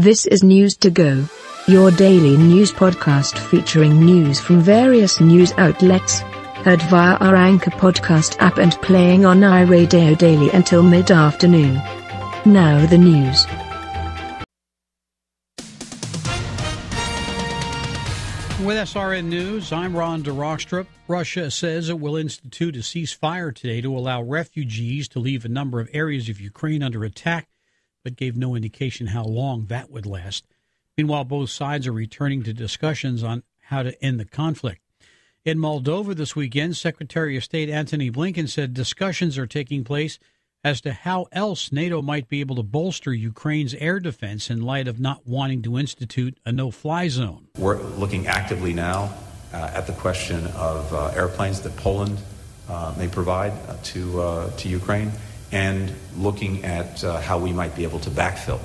This is News to Go, your daily news podcast featuring news from various news outlets. Heard via our Anchor podcast app and playing on iRadio daily until mid afternoon. Now the news. With SRN News, I'm Ron DeRockstrup. Russia says it will institute a ceasefire today to allow refugees to leave a number of areas of Ukraine under attack, but gave no indication how long that would last. Meanwhile, both sides are returning to discussions on how to end the conflict. In Moldova this weekend, Secretary of State Antony Blinken said discussions are taking place as to how else NATO might be able to bolster Ukraine's air defense in light of not wanting to institute a no fly zone. We're looking actively now uh, at the question of uh, airplanes that Poland uh, may provide uh, to, uh, to Ukraine and looking at uh, how we might be able to backfill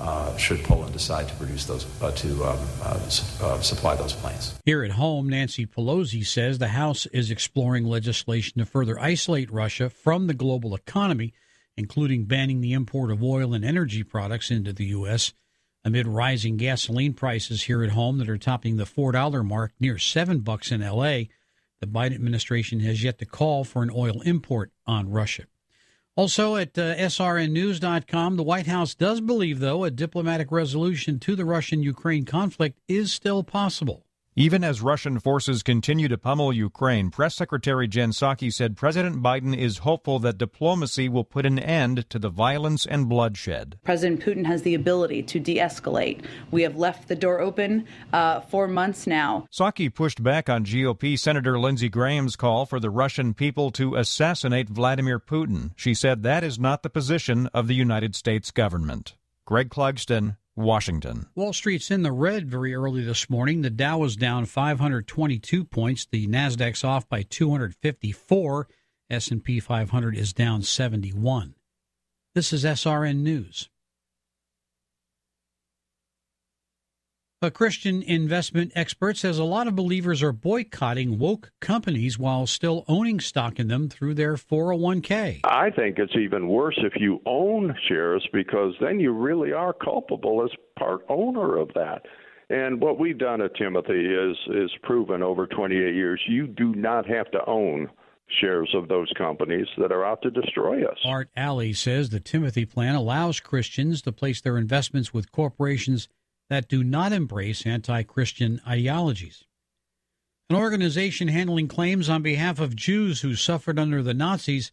uh, should Poland decide to produce those uh, to um, uh, su- uh, supply those planes. Here at home, Nancy Pelosi says the House is exploring legislation to further isolate Russia from the global economy, including banning the import of oil and energy products into the U.S. Amid rising gasoline prices here at home that are topping the four dollar mark, near seven bucks in L.A., the Biden administration has yet to call for an oil import on Russia. Also at uh, srnnews.com, the White House does believe, though, a diplomatic resolution to the Russian Ukraine conflict is still possible. Even as Russian forces continue to pummel Ukraine, Press Secretary Jen Psaki said President Biden is hopeful that diplomacy will put an end to the violence and bloodshed. President Putin has the ability to de escalate. We have left the door open uh, for months now. Psaki pushed back on GOP Senator Lindsey Graham's call for the Russian people to assassinate Vladimir Putin. She said that is not the position of the United States government. Greg Clugston, Washington. Wall Street's in the red very early this morning. The Dow was down 522 points. The Nasdaq's off by 254. S&P 500 is down 71. This is SRN News. A Christian investment expert says a lot of believers are boycotting woke companies while still owning stock in them through their 401k. I think it's even worse if you own shares because then you really are culpable as part owner of that. And what we've done at Timothy is is proven over 28 years you do not have to own shares of those companies that are out to destroy us. Art Ally says the Timothy plan allows Christians to place their investments with corporations that do not embrace anti Christian ideologies. An organization handling claims on behalf of Jews who suffered under the Nazis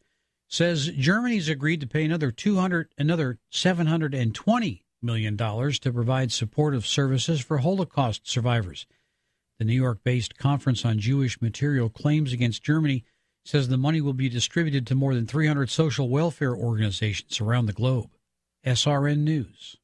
says Germany's agreed to pay another 200 another 720 million dollars to provide supportive services for Holocaust survivors. The New York-based Conference on Jewish Material Claims Against Germany says the money will be distributed to more than 300 social welfare organizations around the globe. SRN News.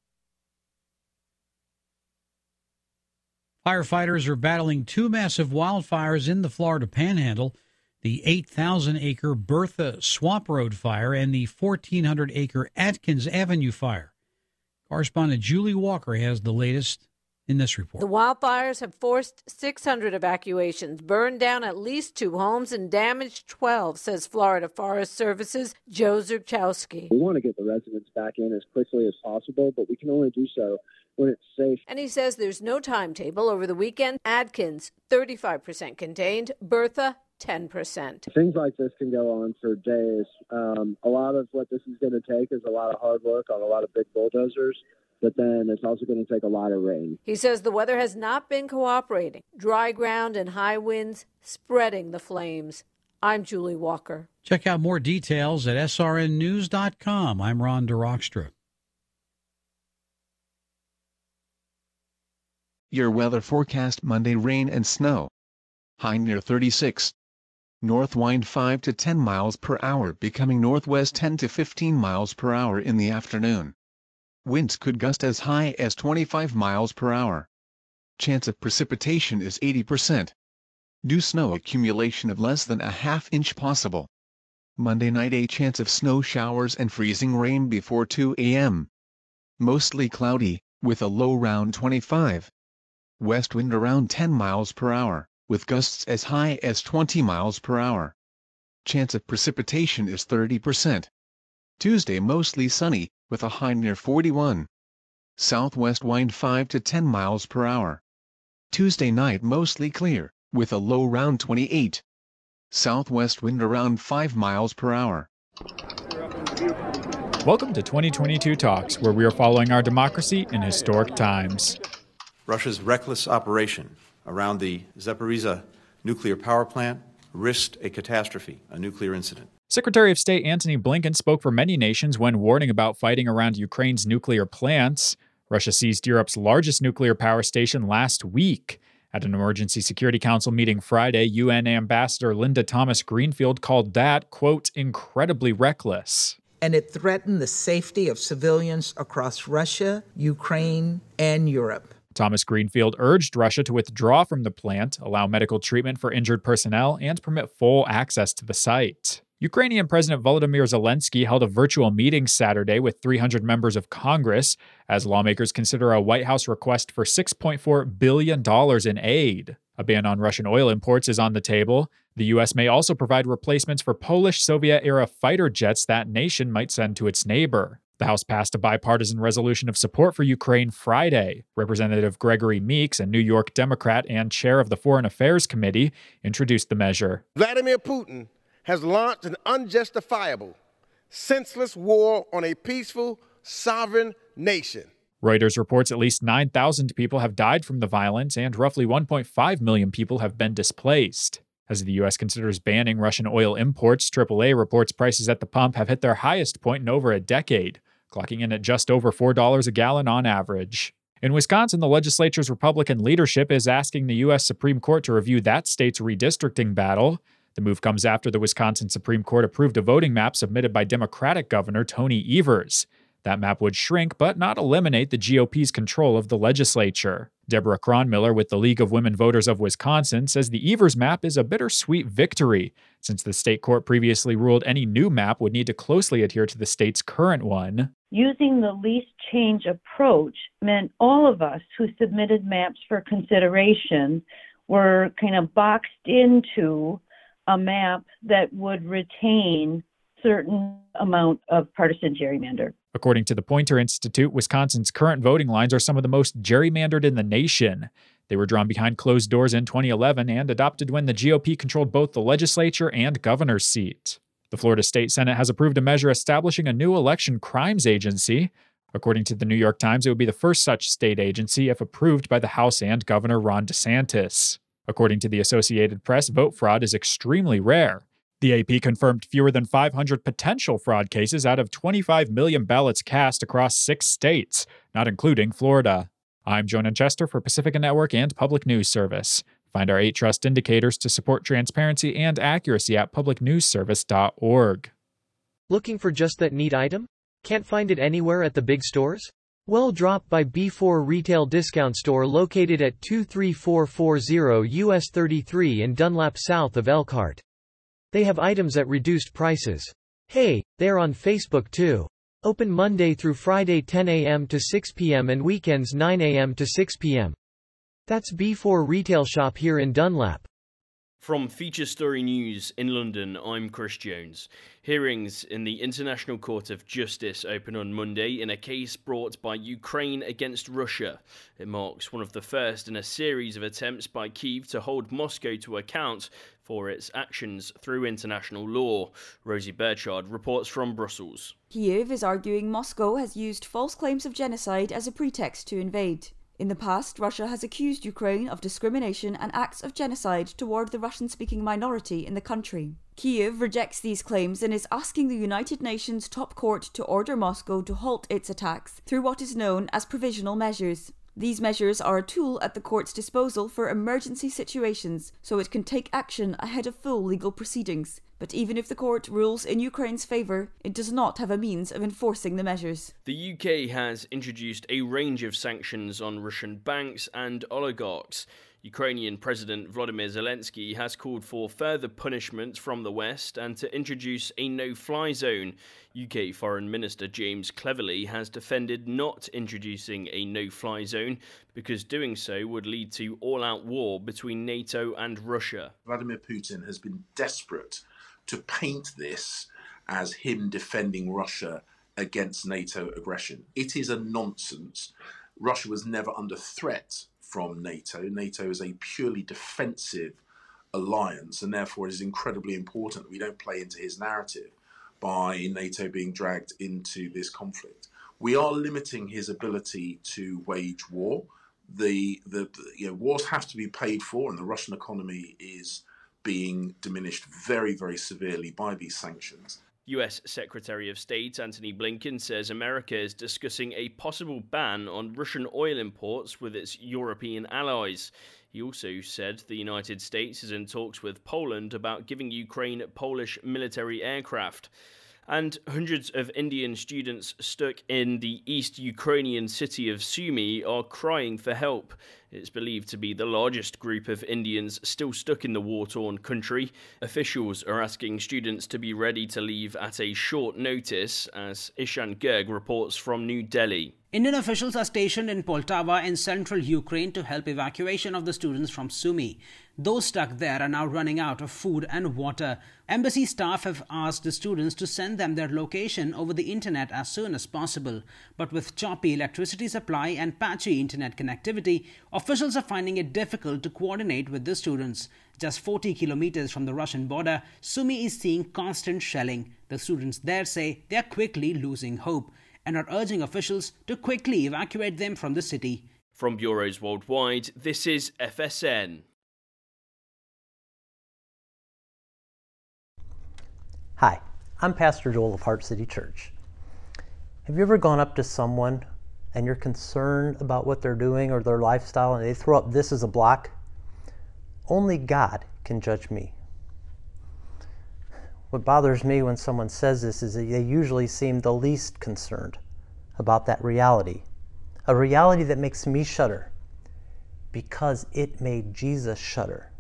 Firefighters are battling two massive wildfires in the Florida Panhandle the 8,000 acre Bertha Swamp Road fire and the 1,400 acre Adkins Avenue fire. Correspondent Julie Walker has the latest in this report. The wildfires have forced 600 evacuations, burned down at least two homes, and damaged 12, says Florida Forest Services Joe Zerchowski. We want to get the residents back in as quickly as possible, but we can only do so when it's safe. And he says there's no timetable over the weekend. Adkins, 35% contained. Bertha, 10%. Things like this can go on for days. Um, a lot of what this is going to take is a lot of hard work on a lot of big bulldozers, but then it's also going to take a lot of rain. He says the weather has not been cooperating. Dry ground and high winds spreading the flames. I'm Julie Walker. Check out more details at srnnews.com. I'm Ron DeRockstra. Your weather forecast Monday rain and snow. High near 36. North wind 5 to 10 miles per hour becoming northwest 10 to 15 miles per hour in the afternoon. Winds could gust as high as 25 miles per hour. Chance of precipitation is 80%. Dew snow accumulation of less than a half inch possible. Monday night a chance of snow showers and freezing rain before 2 a.m. Mostly cloudy, with a low round 25. West wind around 10 miles per hour, with gusts as high as 20 miles per hour. Chance of precipitation is 30%. Tuesday mostly sunny, with a high near 41. southwest wind 5 to 10 miles per hour. Tuesday night mostly clear, with a low around 28. Southwest wind around 5 miles per hour. Welcome to 2022 Talks, where we are following our democracy in historic times. Russia's reckless operation around the Zaporizhzhia nuclear power plant risked a catastrophe, a nuclear incident. Secretary of State Antony Blinken spoke for many nations when warning about fighting around Ukraine's nuclear plants. Russia seized Europe's largest nuclear power station last week. At an Emergency Security Council meeting Friday, UN Ambassador Linda Thomas Greenfield called that, quote, incredibly reckless. And it threatened the safety of civilians across Russia, Ukraine, and Europe. Thomas Greenfield urged Russia to withdraw from the plant, allow medical treatment for injured personnel, and permit full access to the site. Ukrainian President Volodymyr Zelensky held a virtual meeting Saturday with 300 members of Congress as lawmakers consider a White House request for $6.4 billion in aid. A ban on Russian oil imports is on the table. The U.S. may also provide replacements for Polish Soviet era fighter jets that nation might send to its neighbor. The House passed a bipartisan resolution of support for Ukraine Friday. Representative Gregory Meeks, a New York Democrat and chair of the Foreign Affairs Committee, introduced the measure. Vladimir Putin has launched an unjustifiable, senseless war on a peaceful, sovereign nation. Reuters reports at least 9,000 people have died from the violence and roughly 1.5 million people have been displaced. As the U.S. considers banning Russian oil imports, AAA reports prices at the pump have hit their highest point in over a decade, clocking in at just over $4 a gallon on average. In Wisconsin, the legislature's Republican leadership is asking the U.S. Supreme Court to review that state's redistricting battle. The move comes after the Wisconsin Supreme Court approved a voting map submitted by Democratic Governor Tony Evers. That map would shrink but not eliminate the GOP's control of the legislature. Debra Cronmiller with the League of Women Voters of Wisconsin says the Evers map is a bittersweet victory, since the state court previously ruled any new map would need to closely adhere to the state's current one. Using the least change approach meant all of us who submitted maps for consideration were kind of boxed into a map that would retain certain amount of partisan gerrymander. According to the Poynter Institute, Wisconsin's current voting lines are some of the most gerrymandered in the nation. They were drawn behind closed doors in 2011 and adopted when the GOP controlled both the legislature and governor's seat. The Florida State Senate has approved a measure establishing a new election crimes agency. According to the New York Times, it would be the first such state agency if approved by the House and Governor Ron DeSantis. According to the Associated Press, vote fraud is extremely rare. The AP confirmed fewer than 500 potential fraud cases out of 25 million ballots cast across six states, not including Florida. I'm Jonah Chester for Pacifica Network and Public News Service. Find our eight trust indicators to support transparency and accuracy at publicnewsservice.org. Looking for just that neat item? Can't find it anywhere at the big stores? Well, drop by B4 Retail Discount Store located at 23440 US 33 in Dunlap south of Elkhart. They have items at reduced prices. Hey, they're on Facebook too. Open Monday through Friday 10 a.m. to 6 p.m. and weekends 9 a.m. to 6 p.m. That's B4 Retail Shop here in Dunlap. From Feature Story News in London, I'm Chris Jones. Hearings in the International Court of Justice open on Monday in a case brought by Ukraine against Russia. It marks one of the first in a series of attempts by Kiev to hold Moscow to account for its actions through international law. Rosie Burchard reports from Brussels. Kiev is arguing Moscow has used false claims of genocide as a pretext to invade. In the past, Russia has accused Ukraine of discrimination and acts of genocide toward the Russian speaking minority in the country. Kiev rejects these claims and is asking the United Nations top court to order Moscow to halt its attacks through what is known as provisional measures. These measures are a tool at the court's disposal for emergency situations so it can take action ahead of full legal proceedings. But even if the court rules in Ukraine's favour, it does not have a means of enforcing the measures. The UK has introduced a range of sanctions on Russian banks and oligarchs. Ukrainian President Vladimir Zelensky has called for further punishment from the West and to introduce a no fly zone. UK Foreign Minister James Cleverly has defended not introducing a no fly zone because doing so would lead to all out war between NATO and Russia. Vladimir Putin has been desperate to paint this as him defending Russia against NATO aggression. It is a nonsense. Russia was never under threat from NATO. NATO is a purely defensive alliance, and therefore it is incredibly important that we don't play into his narrative by NATO being dragged into this conflict. We are limiting his ability to wage war. The, the, you know, wars have to be paid for, and the Russian economy is being diminished very, very severely by these sanctions. US Secretary of State Antony Blinken says America is discussing a possible ban on Russian oil imports with its European allies. He also said the United States is in talks with Poland about giving Ukraine Polish military aircraft and hundreds of Indian students stuck in the East Ukrainian city of Sumy are crying for help. It's believed to be the largest group of Indians still stuck in the war torn country. Officials are asking students to be ready to leave at a short notice, as Ishan Gerg reports from New Delhi. Indian officials are stationed in Poltava in central Ukraine to help evacuation of the students from Sumy. Those stuck there are now running out of food and water. Embassy staff have asked the students to send them their location over the internet as soon as possible. But with choppy electricity supply and patchy internet connectivity, officials are finding it difficult to coordinate with the students. Just 40 kilometers from the Russian border, Sumy is seeing constant shelling. The students there say they are quickly losing hope and are urging officials to quickly evacuate them from the city. From bureaus worldwide, this is FSN. Hi, I'm Pastor Joel of Heart City Church. Have you ever gone up to someone and you're concerned about what they're doing or their lifestyle and they throw up this as a block? Only God can judge me. What bothers me when someone says this is that they usually seem the least concerned about that reality. A reality that makes me shudder because it made Jesus shudder.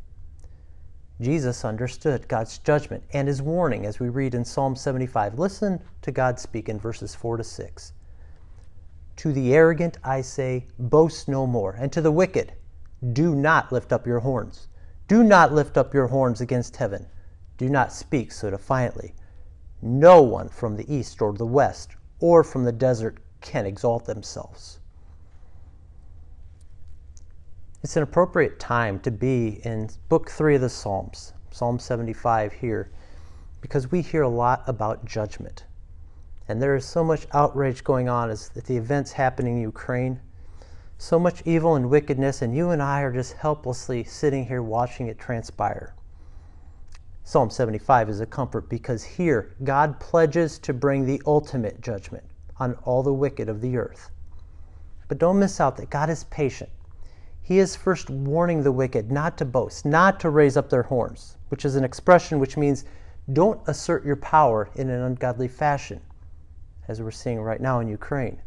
Jesus understood God's judgment and his warning as we read in Psalm 75. Listen to God speak in verses 4 to 6. To the arrogant I say, boast no more, and to the wicked, do not lift up your horns. Do not lift up your horns against heaven. Do not speak so defiantly. No one from the east or the west or from the desert can exalt themselves. It's an appropriate time to be in Book 3 of the Psalms, Psalm 75 here, because we hear a lot about judgment. And there is so much outrage going on as the events happening in Ukraine, so much evil and wickedness, and you and I are just helplessly sitting here watching it transpire. Psalm 75 is a comfort because here God pledges to bring the ultimate judgment on all the wicked of the earth. But don't miss out that God is patient. He is first warning the wicked not to boast, not to raise up their horns, which is an expression which means don't assert your power in an ungodly fashion, as we're seeing right now in Ukraine.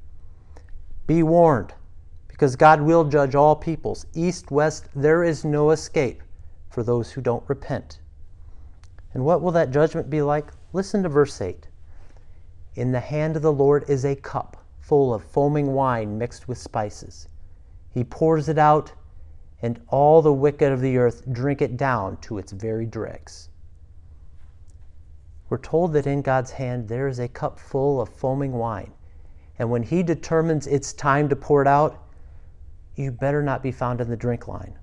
Be warned, because God will judge all peoples. East, west, there is no escape for those who don't repent. And what will that judgment be like? Listen to verse 8. In the hand of the Lord is a cup full of foaming wine mixed with spices. He pours it out, and all the wicked of the earth drink it down to its very dregs. We're told that in God's hand there is a cup full of foaming wine, and when He determines it's time to pour it out, you better not be found in the drink line.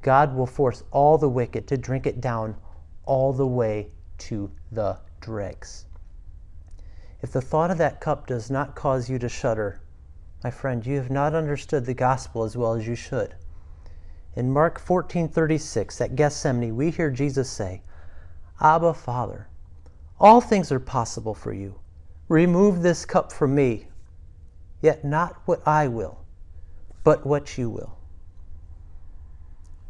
God will force all the wicked to drink it down all the way to the dregs. If the thought of that cup does not cause you to shudder, my friend, you have not understood the gospel as well as you should. In Mark 14:36 at Gethsemane, we hear Jesus say, "Abba, Father, all things are possible for you. Remove this cup from me, yet not what I will, but what you will."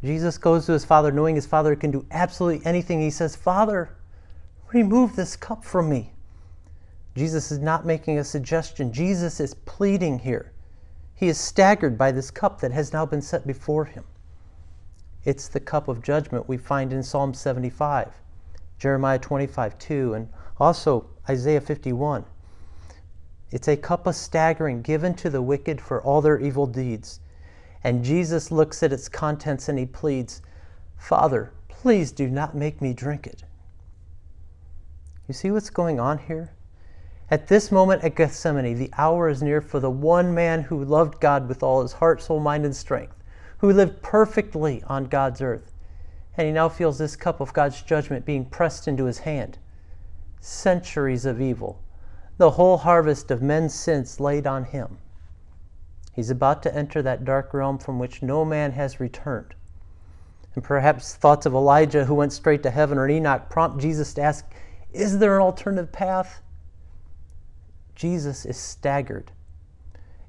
Jesus goes to his Father knowing his Father can do absolutely anything. He says, Father, remove this cup from me. Jesus is not making a suggestion. Jesus is pleading here. He is staggered by this cup that has now been set before him. It's the cup of judgment we find in Psalm 75, Jeremiah 25, 2, and also Isaiah 51. It's a cup of staggering given to the wicked for all their evil deeds. And Jesus looks at its contents and he pleads, Father, please do not make me drink it. You see what's going on here? At this moment at Gethsemane, the hour is near for the one man who loved God with all his heart, soul, mind, and strength, who lived perfectly on God's earth. And he now feels this cup of God's judgment being pressed into his hand. Centuries of evil, the whole harvest of men's sins laid on him. He's about to enter that dark realm from which no man has returned. And perhaps thoughts of Elijah who went straight to heaven or Enoch prompt Jesus to ask, Is there an alternative path? Jesus is staggered.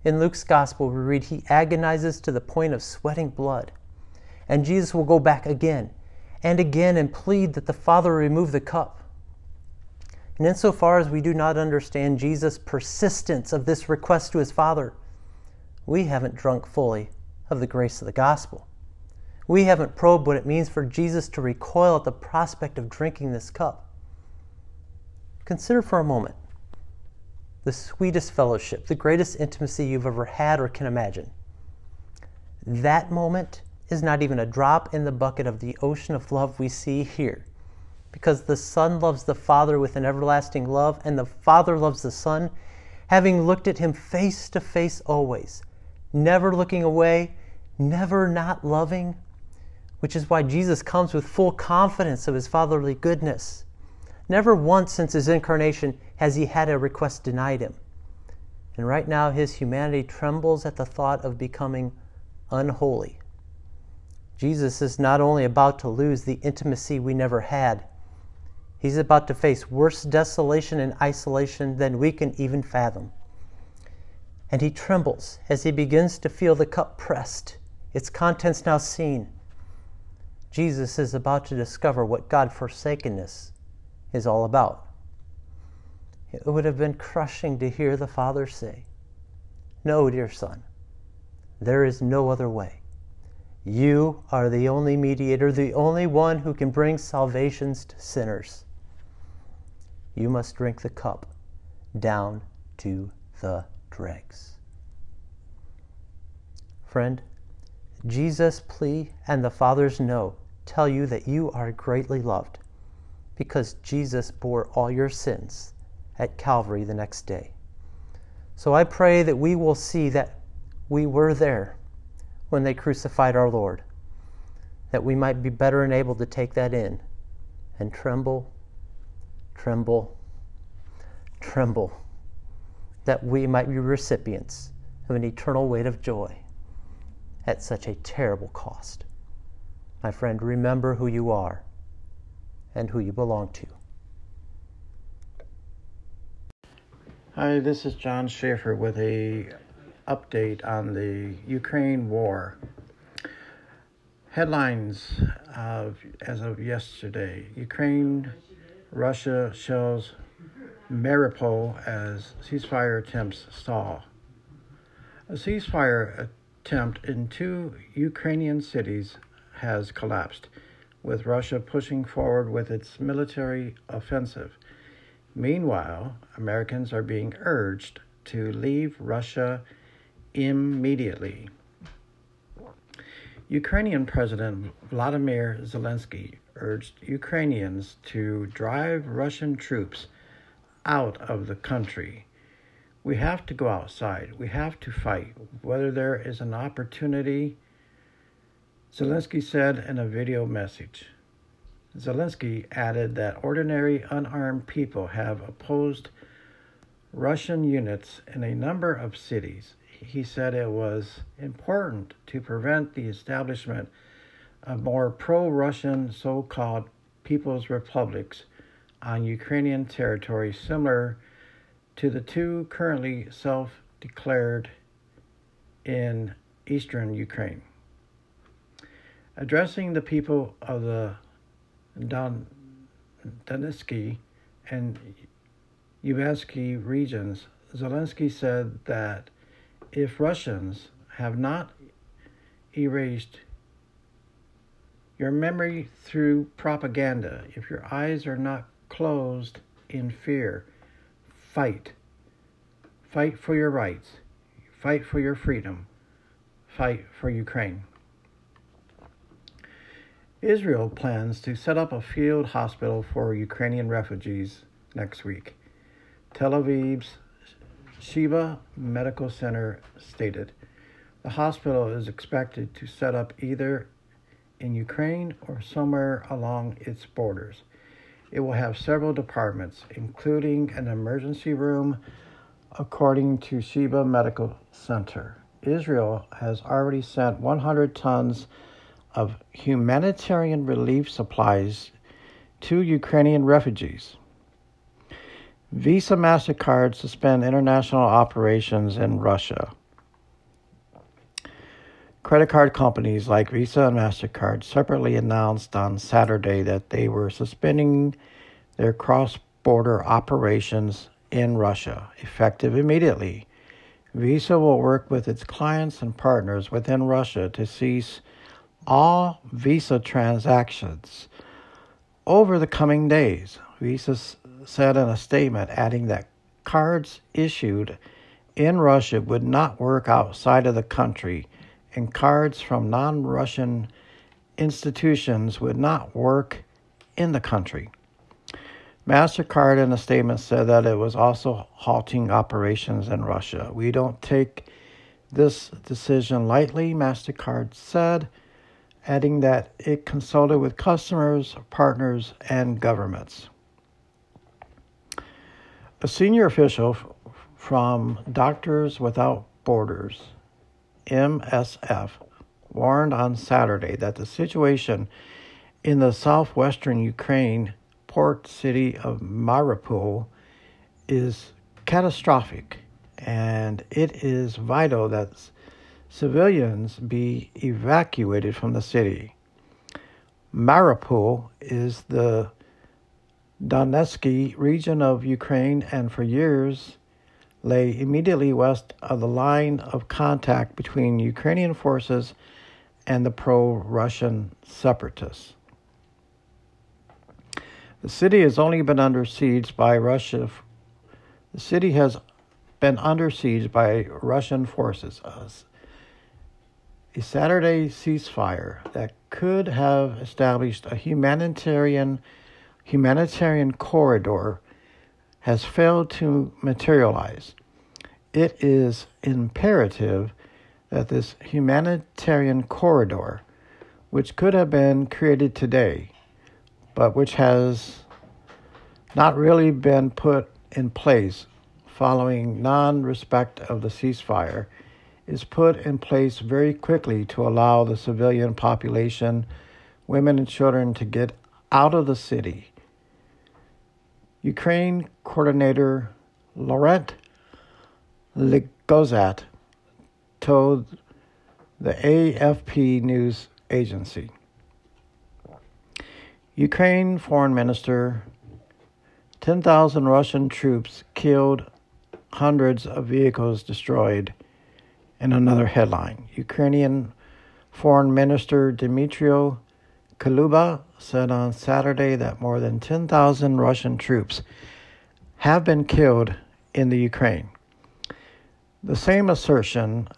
In Luke's gospel, we read he agonizes to the point of sweating blood. And Jesus will go back again and again and plead that the Father remove the cup. And insofar as we do not understand Jesus' persistence of this request to his Father, we haven't drunk fully of the grace of the gospel. We haven't probed what it means for Jesus to recoil at the prospect of drinking this cup. Consider for a moment the sweetest fellowship, the greatest intimacy you've ever had or can imagine. That moment is not even a drop in the bucket of the ocean of love we see here. Because the Son loves the Father with an everlasting love, and the Father loves the Son, having looked at him face to face always, never looking away, never not loving, which is why Jesus comes with full confidence of his fatherly goodness. Never once since his incarnation has he had a request denied him. And right now, his humanity trembles at the thought of becoming unholy. Jesus is not only about to lose the intimacy we never had, he's about to face worse desolation and isolation than we can even fathom. And he trembles as he begins to feel the cup pressed, its contents now seen. Jesus is about to discover what God forsakenness is all about. It would have been crushing to hear the Father say, No, dear Son, there is no other way. You are the only mediator, the only one who can bring salvations to sinners. You must drink the cup down to the dregs. Friend, Jesus' plea and the Father's no tell you that you are greatly loved because Jesus bore all your sins at Calvary the next day. So I pray that we will see that we were there when they crucified our Lord, that we might be better enabled to take that in and tremble, tremble, tremble, that we might be recipients of an eternal weight of joy at such a terrible cost. My friend, remember who you are and who you belong to. Hi, this is John Schaefer with a update on the Ukraine war. Headlines of, as of yesterday Ukraine, Russia shells Mariupol as ceasefire attempts stall. A ceasefire attempt in two Ukrainian cities has collapsed, with Russia pushing forward with its military offensive. Meanwhile, Americans are being urged to leave Russia immediately. Ukrainian President Vladimir Zelensky urged Ukrainians to drive Russian troops out of the country. We have to go outside. We have to fight, whether there is an opportunity. Zelensky said in a video message. Zelensky added that ordinary unarmed people have opposed Russian units in a number of cities he said it was important to prevent the establishment of more pro Russian so called People's Republics on Ukrainian territory, similar to the two currently self declared in eastern Ukraine. Addressing the people of the Don, Donetsky and Luhansk regions, Zelensky said that if Russians have not erased your memory through propaganda, if your eyes are not closed in fear, fight. Fight for your rights. Fight for your freedom. Fight for Ukraine. Israel plans to set up a field hospital for Ukrainian refugees next week. Tel Aviv's Sheba Medical Center stated. The hospital is expected to set up either in Ukraine or somewhere along its borders. It will have several departments, including an emergency room, according to Sheba Medical Center. Israel has already sent 100 tons of humanitarian relief supplies to Ukrainian refugees. Visa MasterCard suspend international operations in Russia. Credit card companies like Visa and MasterCard separately announced on Saturday that they were suspending their cross border operations in Russia, effective immediately. Visa will work with its clients and partners within Russia to cease all Visa transactions over the coming days. Visa said in a statement, adding that cards issued in Russia would not work outside of the country and cards from non Russian institutions would not work in the country. MasterCard in a statement said that it was also halting operations in Russia. We don't take this decision lightly, MasterCard said, adding that it consulted with customers, partners, and governments. A senior official from Doctors Without Borders MSF warned on Saturday that the situation in the southwestern Ukraine port city of Mariupol is catastrophic and it is vital that civilians be evacuated from the city. Mariupol is the Donetsk region of Ukraine and for years lay immediately west of the line of contact between Ukrainian forces and the pro Russian separatists. The city has only been under siege by Russia. The city has been under siege by Russian forces. A Saturday ceasefire that could have established a humanitarian humanitarian corridor has failed to materialize. It is imperative that this humanitarian corridor, which could have been created today, but which has not really been put in place following non respect of the ceasefire, is put in place very quickly to allow the civilian population, women and children, to get out of the city Ukraine coordinator Laurent Ligozat told the AFP news agency. Ukraine Foreign Minister 10,000 Russian troops killed, hundreds of vehicles destroyed. In another headline, Ukrainian Foreign Minister Dmytro Kuleba said on Saturday that more than 10,000 Russian troops have been killed in the Ukraine. The same assertion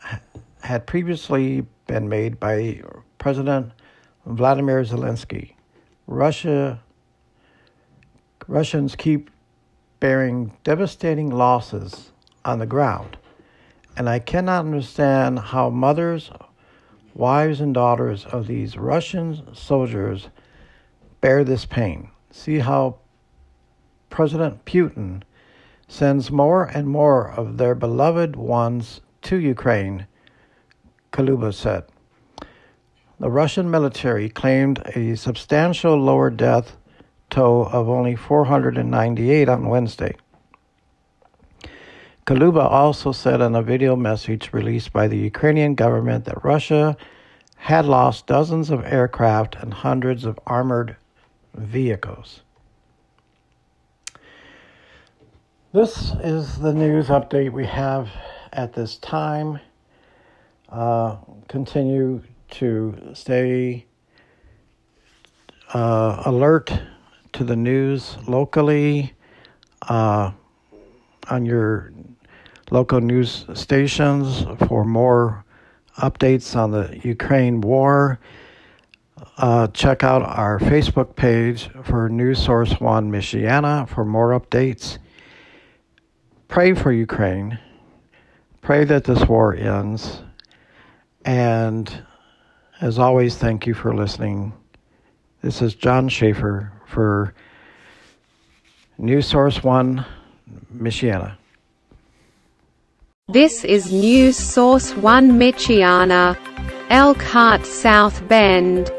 had previously been made by President Vladimir Zelensky. Russia Russians keep bearing devastating losses on the ground, and I cannot understand how mothers wives and daughters of these Russian soldiers bear this pain. See how President Putin sends more and more of their beloved ones to Ukraine, Kuleba said. The Russian military claimed a substantial lower death toll of only 498 on Wednesday. Kuleba also said in a video message released by the Ukrainian government that Russia had lost dozens of aircraft and hundreds of armored vehicles. This is the news update we have at this time. Uh, continue to stay uh, alert to the news locally uh, on your local news stations for more updates on the Ukraine war. Uh, check out our Facebook page for News Source One Michiana for more updates. pray for Ukraine. Pray that this war ends. And as always, thank you for listening. This is John Schaefer for News Source One, Michiana. This is News Source 1 Michiana, Elkhart South Bend.